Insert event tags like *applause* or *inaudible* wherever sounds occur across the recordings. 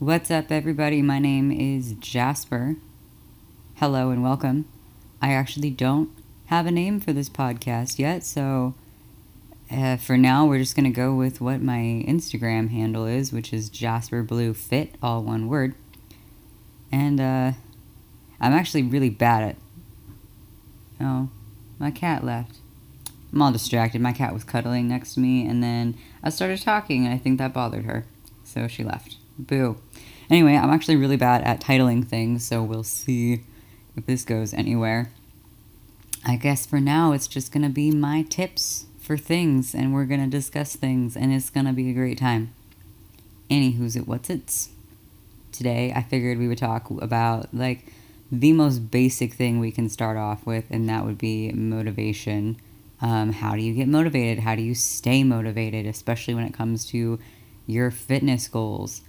What's up, everybody? My name is Jasper. Hello and welcome. I actually don't have a name for this podcast yet, so uh, for now, we're just going to go with what my Instagram handle is, which is Jasper Blue Fit, all one word. And uh, I'm actually really bad at. Oh, my cat left. I'm all distracted. My cat was cuddling next to me, and then I started talking, and I think that bothered her. So she left. Boo. Anyway, I'm actually really bad at titling things, so we'll see if this goes anywhere. I guess for now, it's just going to be my tips for things, and we're going to discuss things, and it's going to be a great time. Anywho's it, what's it's? Today, I figured we would talk about, like, the most basic thing we can start off with, and that would be motivation. Um, how do you get motivated? How do you stay motivated, especially when it comes to your fitness goals?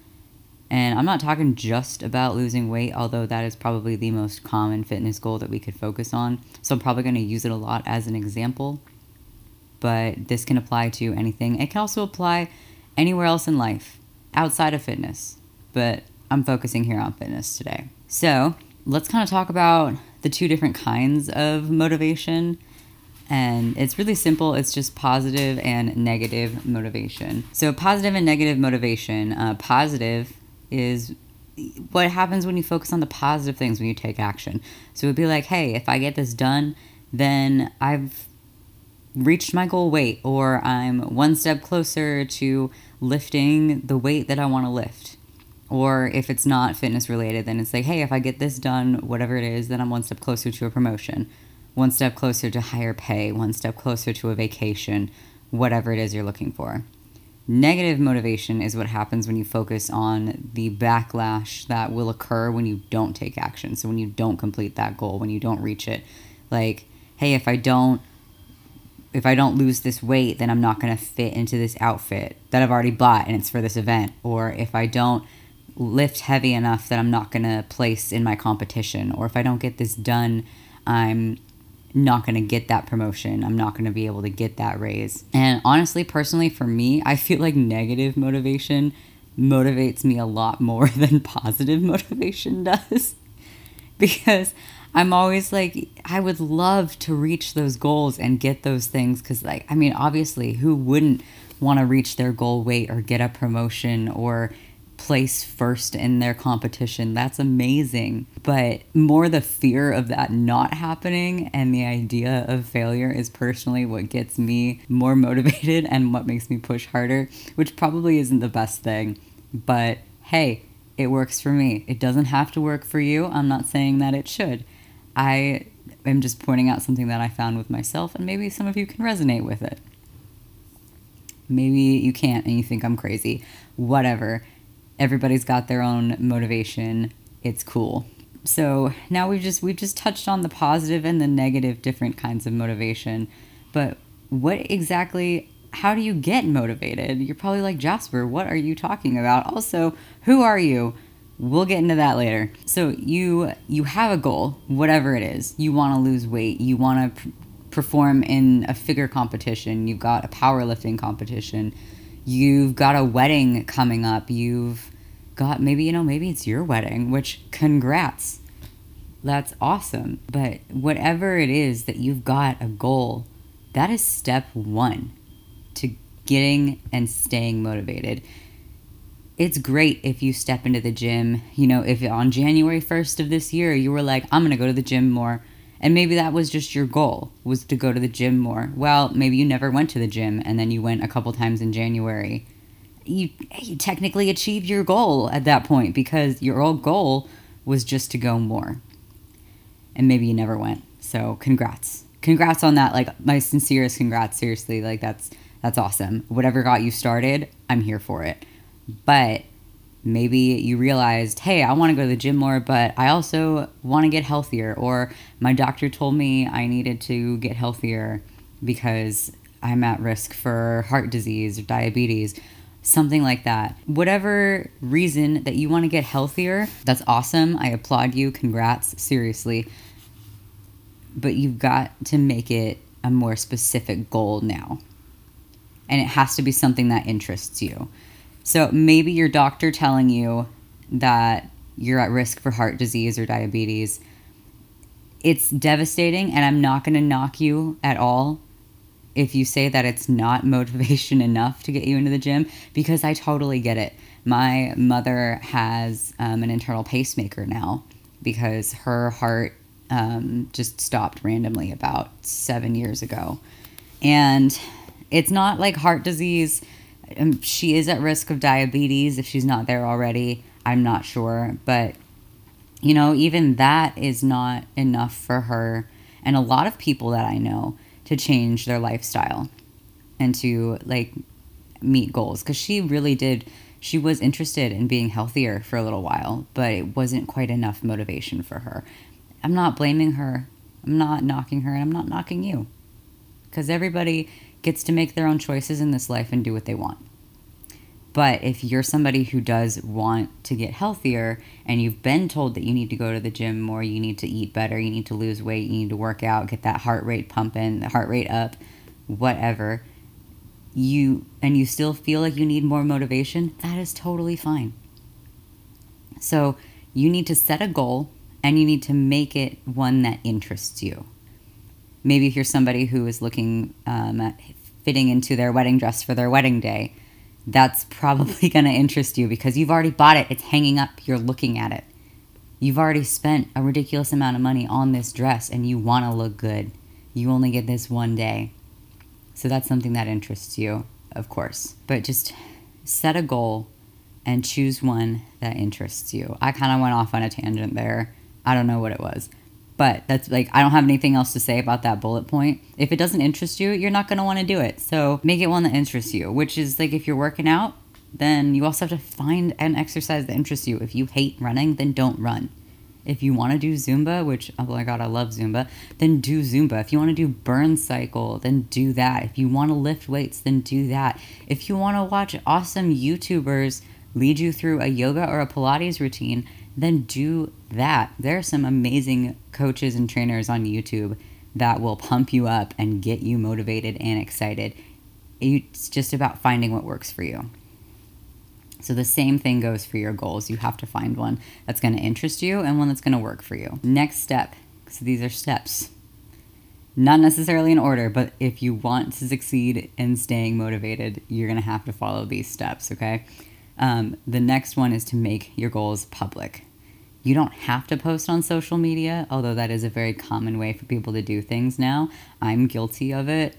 And I'm not talking just about losing weight, although that is probably the most common fitness goal that we could focus on. So I'm probably going to use it a lot as an example. But this can apply to anything. It can also apply anywhere else in life outside of fitness. But I'm focusing here on fitness today. So let's kind of talk about the two different kinds of motivation. And it's really simple. It's just positive and negative motivation. So, positive and negative motivation. Uh, positive is what happens when you focus on the positive things when you take action. So it'd be like, hey, if I get this done, then I've reached my goal weight, or I'm one step closer to lifting the weight that I want to lift. Or if it's not fitness related, then it's like, hey, if I get this done, whatever it is, then I'm one step closer to a promotion, one step closer to higher pay, one step closer to a vacation, whatever it is you're looking for. Negative motivation is what happens when you focus on the backlash that will occur when you don't take action. So, when you don't complete that goal, when you don't reach it. Like, hey, if I don't if I don't lose this weight, then I'm not going to fit into this outfit that I've already bought and it's for this event. Or if I don't lift heavy enough that I'm not going to place in my competition. Or if I don't get this done, I'm not going to get that promotion. I'm not going to be able to get that raise. And honestly, personally, for me, I feel like negative motivation motivates me a lot more *laughs* than positive motivation *laughs* does. because I'm always like, I would love to reach those goals and get those things. Because, like, I mean, obviously, who wouldn't want to reach their goal weight or get a promotion or place first in their competition. That's amazing. But more the fear of that not happening and the idea of failure is personally what gets me more *laughs* motivated and what makes me push harder, which probably isn't the best thing. But hey, it works for me. It doesn't have to work for you. I'm not saying that it should. I am just pointing out something that I found with myself, and maybe some of you can resonate with it. Maybe you can't and you think I'm crazy. Whatever everybody's got their own motivation. It's cool. So now we've just we've just touched on the positive and the negative different kinds of motivation. But what exactly how do you get motivated? You're probably like, Jasper, what are you talking about? Also, who are you? We'll get into that later. So you you have a goal, whatever it is. You want to lose weight. You want to pr- perform in a figure competition. You've got a powerlifting competition. You've got a wedding coming up. You've got maybe you know maybe it's your wedding which congrats. That's awesome. But whatever it is that you've got a goal that is step 1 to getting and staying motivated. It's great if you step into the gym. You know if on January 1st of this year you were like I'm going to go to the gym more and maybe that was just your goal was to go to the gym more. Well maybe you never went to the gym and then you went a couple times in January you, you technically achieved your goal at that point because your old goal was just to go more. And maybe you never went. So congrats. Congrats on that. Like my sincerest congrats. Seriously, like that's that's awesome. Whatever got you started, I'm here for it. But maybe you realized, hey, I want to go to the gym more, but I also want to get healthier. Or my doctor told me I needed to get healthier because I'm at risk for heart disease or diabetes something like that. Whatever reason that you want to get healthier, that's awesome. I applaud you. Congrats. Seriously. But you've got to make it a more specific goal now. And it has to be something that interests you. So maybe your doctor telling you that you're at risk for heart disease or diabetes. It's devastating, and I'm not going to knock you at all if you say that it's not *laughs* motivation enough to get you into the gym because I totally get it. My mother has um, an internal pacemaker now because her heart um, just stopped randomly about seven years ago. And it's not like heart disease. Um, she is at risk of diabetes if she's not there already. I'm not sure. But, you know, even that is not enough for her and a lot of people that I know to change their lifestyle and to like meet goals. Because she really did she was interested in being healthier for a little while but it wasn't quite enough motivation for her. I'm not blaming her. I'm not knocking her and i'm not knocking you. Because everybody gets to make their own choices in this life and do what they want but if you're somebody who does want to get healthier and you've been told that you need to go to the gym more, you need to eat better, you need to lose weight, you need to work out, get that heart rate pumping, the heart rate up, whatever, you and you still feel like you need more motivation, that is totally fine. So, you need to set a goal and you need to make it one that interests you. Maybe if you're somebody who is looking um, at fitting into their wedding dress for their wedding day, that's probably *laughs* going to interest you because you've already bought it. It's hanging up. You're looking at it. You've already spent a ridiculous amount of money on this dress and you want to look good. You only get this one day. So that's something that interests you, of course. But just set a goal and choose one that interests you. I kind of went off on a tangent there. I don't know what it was. But that's like, I don't have anything else to say about that bullet point. If it doesn't interest you, you're not going to want to do it. So make it one that interests you, which is like if you're working out, then you also have to find an exercise that interests you. If you hate running, then don't run. If you want to do Zumba, which, oh my God, I love Zumba, then do Zumba. If you want to do burn cycle, then do that. If you want to lift weights, then do that. If you want to watch awesome YouTubers lead you through a yoga or a Pilates routine, then do that. There are some amazing coaches and trainers on YouTube that will pump you up and get you motivated and excited. It's just about finding what works for you. So, the same thing goes for your goals. You have to find one that's going to interest you and one that's going to work for you. Next step. So, these are steps. Not necessarily in order, but if you want to succeed in staying motivated, you're going to have to follow these steps, okay? Um, the next one is to make your goals public. You don't have to post on social media, although that is a very common way for people to do things now. I'm guilty of it.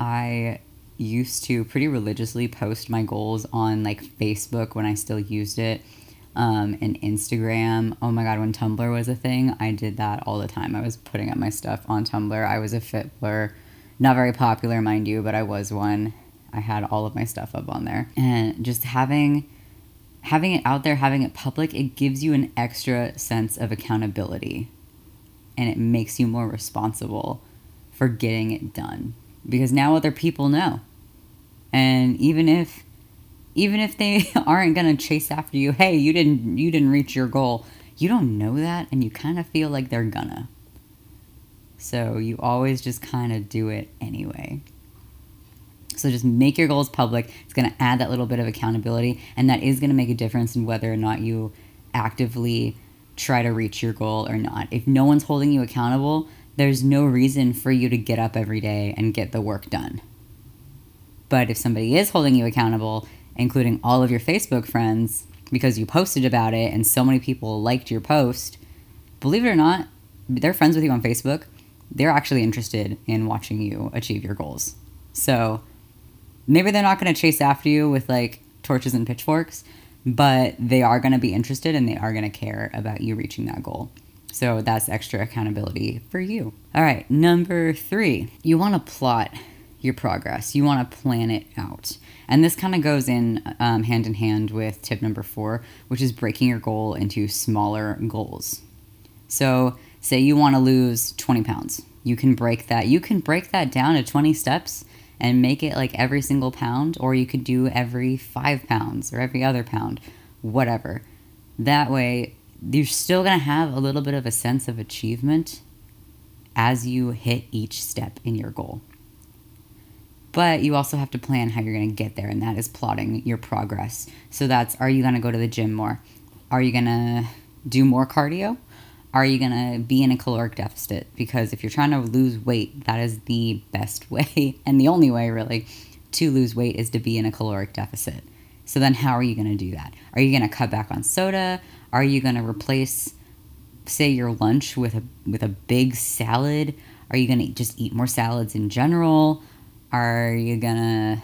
I used to pretty religiously post my goals on like Facebook when I still used it, um, and Instagram. Oh my God, when Tumblr was a thing, I did that all the time. I was putting up my stuff on Tumblr. I was a Fitbler, not very popular, mind you, but I was one. I had all of my stuff up on there. And just having having it out there, having it public, it gives you an extra sense of accountability and it makes you more responsible for getting it done because now other people know. And even if even if they *laughs* aren't going to chase after you, hey, you didn't you didn't reach your goal. You don't know that and you kind of feel like they're gonna. So you always just kind of do it anyway. So just make your goals public. It's going to add that little bit of accountability, and that is going to make a difference in whether or not you actively try to reach your goal or not. If no one's holding you accountable, there's no reason for you to get up every day and get the work done. But if somebody is holding you accountable, including all of your Facebook friends, because you posted about it and so many people liked your post, believe it or not, they're friends with you on Facebook. They're actually interested in watching you achieve your goals. So maybe they're not going to chase after you with like torches and pitchforks, but they are going to be interested and they are going to care about you reaching that goal. So that's extra accountability for you. All right, number three, you want to plot your progress. You want to plan it out. And this kind of goes in um, hand in hand with tip number four, which is breaking your goal into smaller goals. So, say you want to lose 20 pounds. You can break that. You can break that down to 20 steps and make it like every single pound, or you could do every five pounds or every other pound, whatever. That way, you're still to have a little bit of a sense of achievement as you hit each step in your goal. But you also have to plan how you're to get there, and that is plotting your progress. So that's are you to go to the gym more? Are you to do more cardio? Are you going to be in a caloric deficit? Because if you're trying to lose weight, that is the best *laughs* way and the only way, really, to lose weight is to be in a caloric deficit. So then, how are you going to do that? Are you going to cut back on soda? Are you going to replace, say, your lunch with a with a big salad? Are you going to just eat more salads in general? Are you going to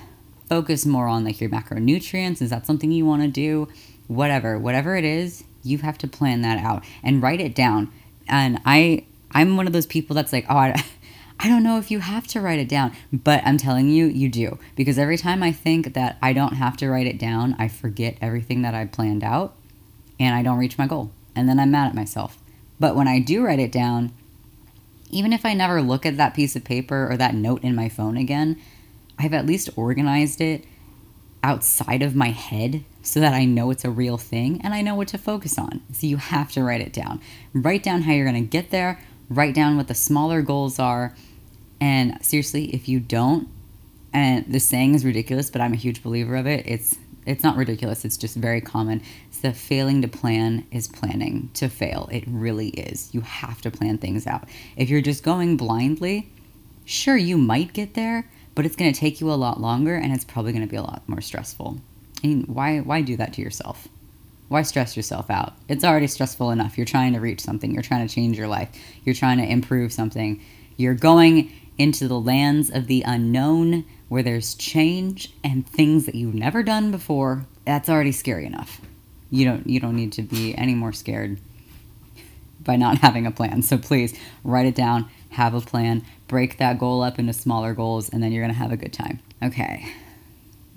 focus more on like your macronutrients? Is that something you want to do? Whatever, whatever it is, you have to plan that out and write it down. And I I'm one of those people that's like, "Oh, I *laughs* I don't know if you have to write it down, but I'm telling you, you do. Because every time I think that I don't have to write it down, I forget everything that I planned out and I don't reach my goal. And then I'm mad at myself. But when I do write it down, even if I never look at that piece of paper or that note in my phone again, I've at least organized it outside of my head so that I know it's a real thing and I know what to focus on. So you have to write it down. Write down how you're going to get there, write down what the smaller goals are, and seriously, if you don't, and the saying is ridiculous, but I'm a huge believer of it. It's it's not ridiculous. It's just very common. It's the failing to plan is planning to fail. It really is. You have to plan things out. If you're just going blindly, sure you might get there, but it's going to take you a lot longer and it's probably going to be a lot more stressful. I mean, why why do that to yourself? Why stress yourself out? It's already stressful enough. You're trying to reach something. You're trying to change your life. You're trying to improve something. You're going into the lands of the unknown where there's change and things that you've never done before, that's already scary enough. You don't you don't need to be any more scared by not *laughs* having a plan. So please write it down, have a plan, break that goal up into smaller goals and then you're going to have a good time. Okay.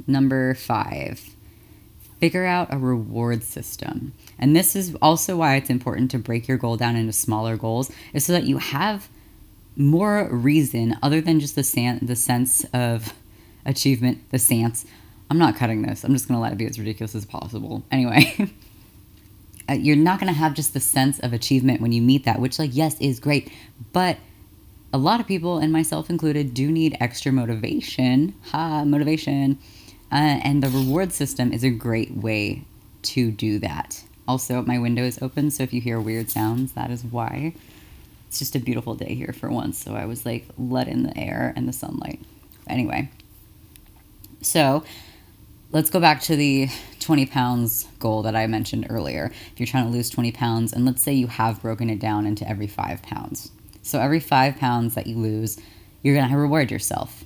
Number 5. Figure out a reward system. And this is also why it's important to break your goal down into smaller goals is so that you have more reason other than just the san- the sense of achievement, the sense. I'm not cutting this. I'm just going to let it be as ridiculous as possible. Anyway, *laughs* uh, you're not going to have just the sense of achievement when you meet that, which, like, yes, is great. But a lot of people, and myself included, do need extra motivation. Ha, motivation. Uh, and the reward system is a great way to do that. Also, my window is open, so if you hear weird sounds, that is why it's just a beautiful day here for once. So I was like let in the air and the sunlight. Anyway, so let's go back to the 20 pounds goal that I mentioned earlier. If you're trying to lose 20 pounds, and let's say you have broken it down into every five pounds. So every five pounds that you lose, you're going to reward yourself.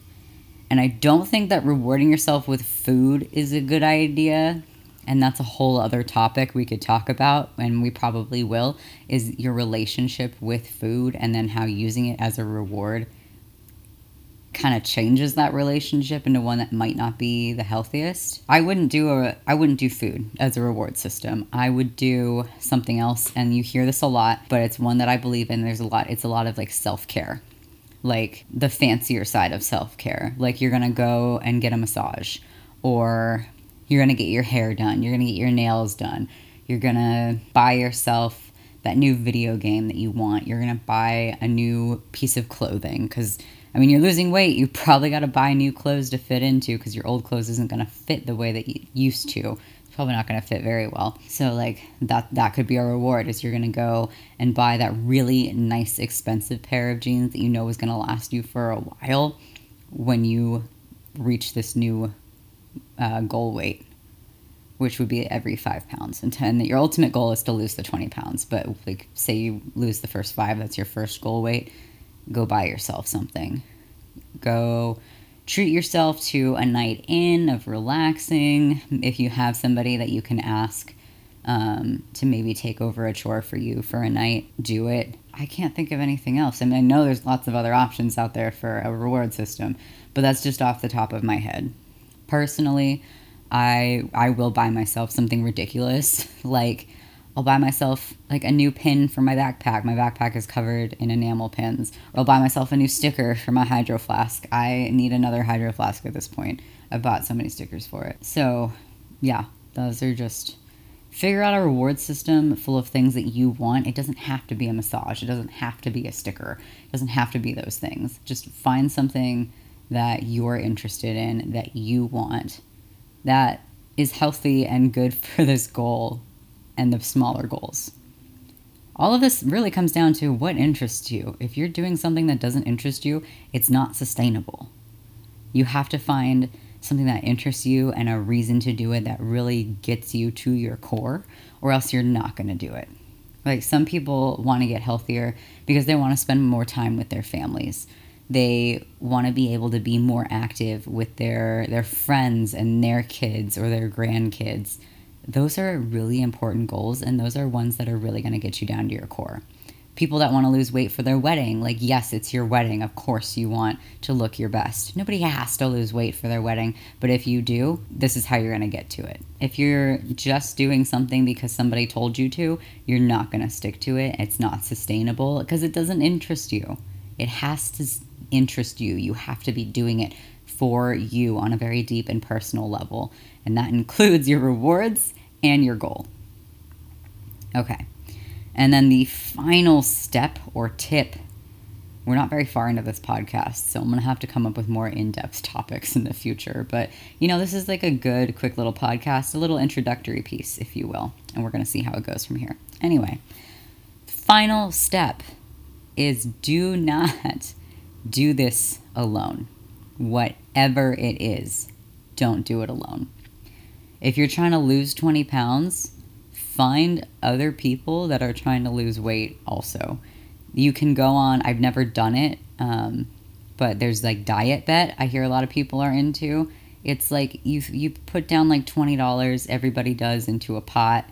And I don't think that rewarding yourself with food is a good idea and that's a whole other topic we could talk about and we probably will is your relationship with food and then how using it as a reward kind of changes that relationship into one that might not be the healthiest. I wouldn't do a I wouldn't do food as a reward system. I would do something else and you hear this a lot, but it's one that I believe in. There's a lot it's a lot of like self-care. Like the fancier side of self-care. Like you're going to go and get a massage or you're going to get your hair done. You're going to get your nails done. You're going to buy yourself that new video game that you want. You're going to buy a new piece of clothing because, I mean, you're losing weight. You probably got to buy new clothes to fit into because your old clothes isn't going to fit the way that you used to. It's probably not going to fit very well. So, like, that, that could be a reward is you're going to go and buy that really nice, expensive pair of jeans that you know is going to last you for a while when you reach this new uh, goal weight, which would be every five pounds. And 10, your ultimate goal is to lose the 20 pounds. But like, say you lose the first five, that's your first goal weight. Go buy yourself something. Go treat yourself to a night in of relaxing. If you have somebody that you can ask um, to maybe take over a chore for you for a night, do it. I can't think of anything else. I mean, I know there's lots of other options out there for a reward system, but that's just off the top of my head personally, I I will buy myself something ridiculous *laughs* like I'll buy myself like a new pin for my backpack. My backpack is covered in enamel pins. Or I'll buy myself a new sticker for my hydro flask. I need another hydro flask at this point. I've bought so many stickers for it. So, yeah, those are just figure out a reward system full of things that you want. It doesn't have to be a massage. It doesn't have to be a sticker. It doesn't have to be those things. Just find something that you're interested in, that you want, that is healthy and good *laughs* for this goal. And the smaller goals. All of this really comes down to what interests you. If you're doing something that doesn't interest you, it's not sustainable. You have to find something that interests you and a reason to do it that really gets you to your core, or else you're not going to do it. Like some people want to get healthier because they want to spend more time with their families. They want to be able to be more active with their their friends and their kids or their grandkids. Those are really important goals and those are ones that are really going to get you down to your core people that want to lose weight for their wedding. Like, yes, it's your wedding. Of course, you want to look your best. Nobody has to lose weight for their wedding. But if you do, this is how you're going to get to it. If you're just doing something because somebody told you to, you're not going to stick to it. It's not sustainable because it doesn't interest you. It has to interest you. You have to be doing it for you on a very deep and personal level. And that *laughs* includes your rewards and your goal. Okay. And then the final step or tip we're not very far into this podcast, so I'm going to have to come up with more in depth topics in the future. But, you know, this is like a good, quick little podcast, a little introductory piece, if you will. And we're going to see how it goes from here. Anyway, final step is do not do this alone. Whatever it is, don't do it alone. If you're trying to lose 20 pounds, find other people that are trying to lose weight also. You can go on, I've never done it, um, but there's like DietBet, I hear a lot of people are into. It's like you you put down like $20, everybody does, into a pot,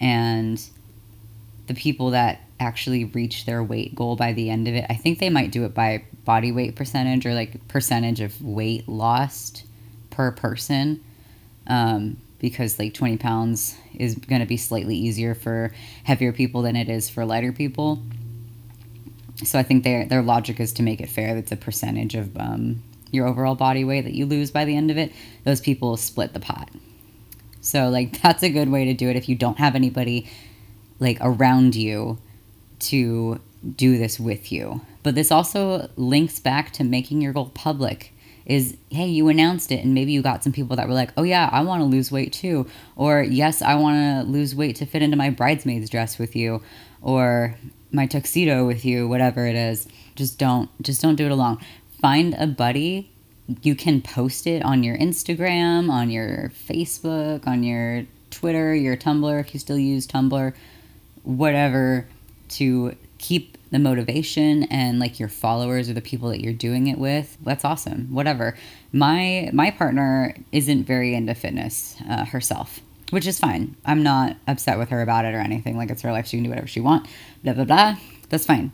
and the people that actually reach their weight goal by the end of it, I think they might do it by body weight percentage or like percentage of weight lost per person. Um, because like 20 pounds is going to be slightly easier for heavier people than it is for lighter people. So I think their their logic is to make it fair. That's a percentage of um, your overall body weight that you lose by the end of it. Those people split the pot. So like *laughs* that's a good way to do it if you don't have anybody like around you to do this with you. But this also links back to making your goal public is hey, you announced it, and maybe you got some people that were like, oh, yeah, I want to lose weight too. Or yes, I want to lose weight to fit into my bridesmaid's dress with you, or my tuxedo with you, whatever it is. Just don't, just don't do it alone. Find a buddy. You can post it on your Instagram, on your Facebook, on your Twitter, your Tumblr, if you still use Tumblr, whatever, to keep the motivation and like your followers or the people that you're doing it with that's awesome whatever. My my partner isn't very into fitness uh, herself which is fine. I'm not upset with her about it or anything. Like it's her life she can do whatever she wants blah blah blah. That's fine.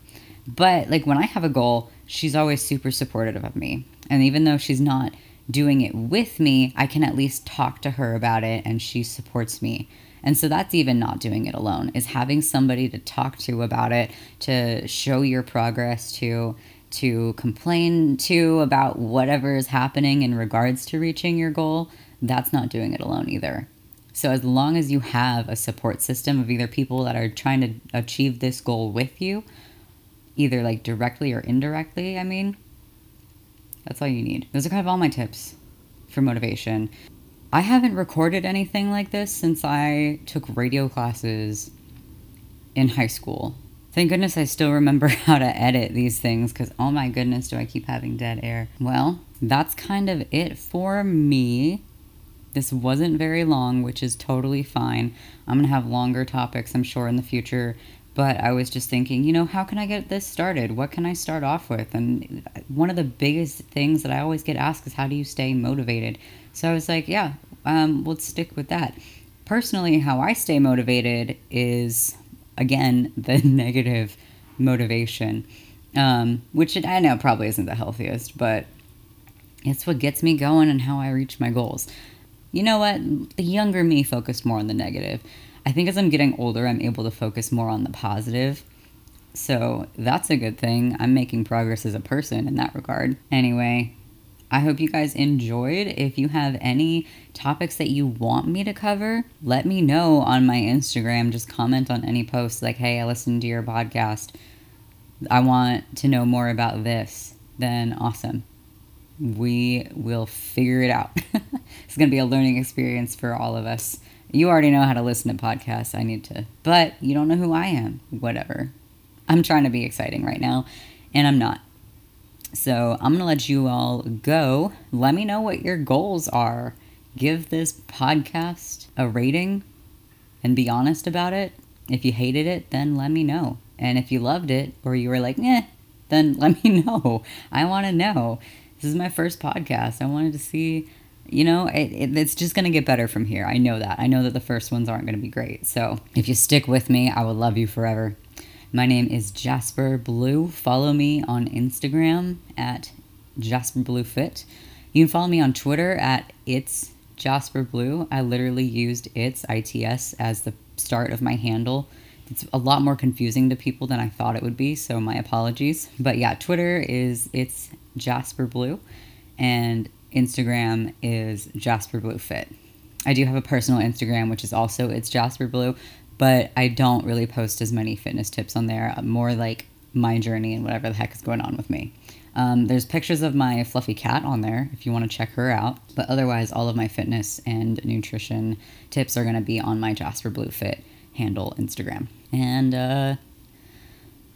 But like when i have a goal she's always super supportive of me. And even though she's not doing it with me i can at least talk to her about it and she supports me and so that's even not doing it alone, is having somebody to talk to about it, to show your progress to, to complain to about whatever is happening in regards to reaching your goal. That's not doing it alone either. So, as long as you have a support system of either people that are trying to achieve this goal with you, either like directly or indirectly, I mean, that's all you need. Those are kind of all my tips for motivation. I haven't recorded anything like this since I took radio classes in high school. Thank goodness I still remember *laughs* how to edit these things because, oh my goodness, do I keep having dead air. Well, that's kind of it for me. This wasn't very long, which is totally fine. I'm going to have longer topics, I'm sure, in the future. But I was just thinking, you know, how can I get this started? What can I start off with? And one of the biggest things that I always get asked is how do you stay motivated? So I was like, yeah, um, let's stick with that. Personally, how I stay motivated is, again, *laughs* the negative motivation, um, which I know probably isn't the healthiest, but it's what gets me going and how I reach my goals. You know what? The younger me focused more on the negative. I think as I'm getting older, I'm able to focus more on the positive. So that's a good thing. I'm making progress as a person in that regard. Anyway, I hope you guys enjoyed. If you have any topics that you want me to cover, let me know on my Instagram. Just comment on any post like, hey, I listened to your podcast. I want to know more about this. Then awesome. We will figure it out. *laughs* it's going to be a learning experience for all of us You already know how to listen to podcasts. I need to. But you don't know who I am. Whatever. I'm trying to be exciting right now, and I'm not. So I'm going to let you all go. Let me know what your goals are. Give this podcast a rating and be honest about it. If you hated it, then let me know. And if you loved it or you were like, eh, then *laughs* let me know. I want to know. This is my first podcast. I wanted to see, you know, it, it, it's just going to get better from here. I know that. I know that the first ones aren't going to be great. So if you stick with me, I will love you forever. My name is Jasper Blue. Follow me on Instagram at Jasper Blue Fit. You can follow me on Twitter at It's Jasper Blue. I literally used It's ITS as the start of my handle. It's a lot more confusing to people than I thought it would be, so my apologies. But yeah, Twitter is It's Jasper Blue, and Instagram is Jasper Blue Fit. I do have a personal Instagram, which is also It's Jasper Blue, but I don't really post as many fitness tips on there. More like my journey and whatever the heck is going on with me. Um, there's pictures of my fluffy cat on there if you want to check her out. But otherwise, all of my fitness and nutrition tips are going to be on my Jasper Blue Fit handle Instagram. And uh,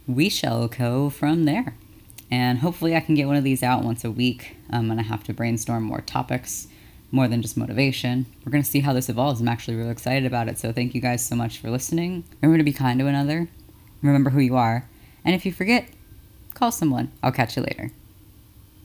we shall go from there. And hopefully, I can get one of these out once a week. I'm going to have to brainstorm more topics more than just motivation. We're going to see how this evolves. I'm actually really excited about it. So thank you guys so much for listening. Remember to be kind to another. Remember who you are. And if you forget, call someone. I'll catch you later.